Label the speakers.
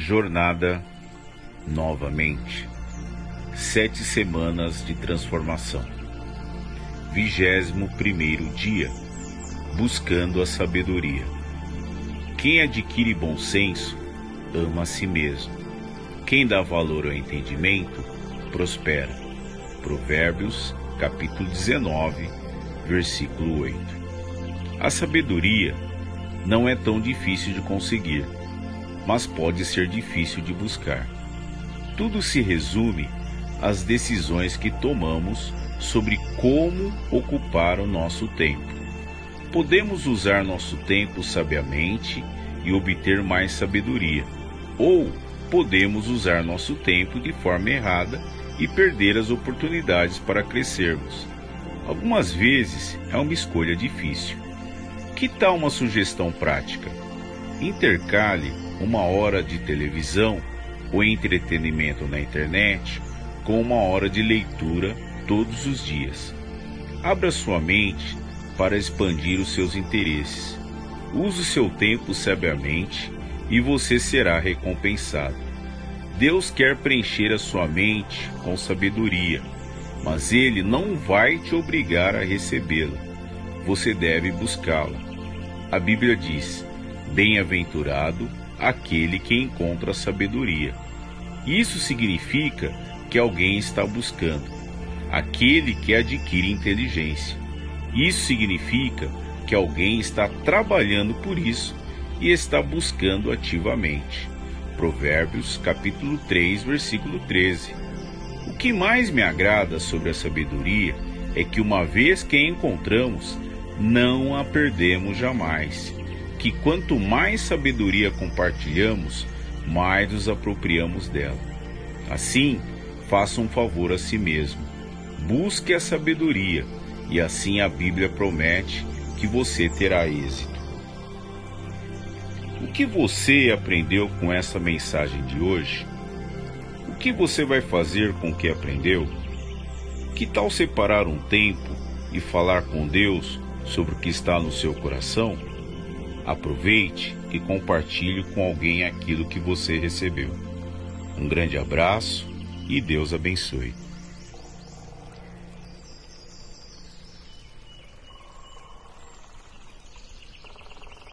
Speaker 1: Jornada novamente. Sete semanas de transformação. Vigésimo primeiro dia. Buscando a sabedoria. Quem adquire bom senso ama a si mesmo. Quem dá valor ao entendimento prospera. Provérbios, capítulo 19, versículo 8. A sabedoria não é tão difícil de conseguir mas pode ser difícil de buscar. Tudo se resume às decisões que tomamos sobre como ocupar o nosso tempo. Podemos usar nosso tempo sabiamente e obter mais sabedoria, ou podemos usar nosso tempo de forma errada e perder as oportunidades para crescermos. Algumas vezes é uma escolha difícil. Que tal uma sugestão prática? Intercale uma hora de televisão ou entretenimento na internet com uma hora de leitura todos os dias. Abra sua mente para expandir os seus interesses. Use o seu tempo sabiamente e você será recompensado. Deus quer preencher a sua mente com sabedoria, mas Ele não vai te obrigar a recebê-la. Você deve buscá-la. A Bíblia diz: Bem-aventurado aquele que encontra sabedoria. Isso significa que alguém está buscando, aquele que adquire inteligência. Isso significa que alguém está trabalhando por isso e está buscando ativamente. Provérbios capítulo 3, versículo 13. O que mais me agrada sobre a sabedoria é que uma vez que a encontramos, não a perdemos jamais que quanto mais sabedoria compartilhamos, mais nos apropriamos dela. Assim, faça um favor a si mesmo. Busque a sabedoria, e assim a Bíblia promete que você terá êxito. O que você aprendeu com essa mensagem de hoje? O que você vai fazer com o que aprendeu? Que tal separar um tempo e falar com Deus sobre o que está no seu coração? Aproveite e compartilhe com alguém aquilo que você recebeu. Um grande abraço e Deus abençoe.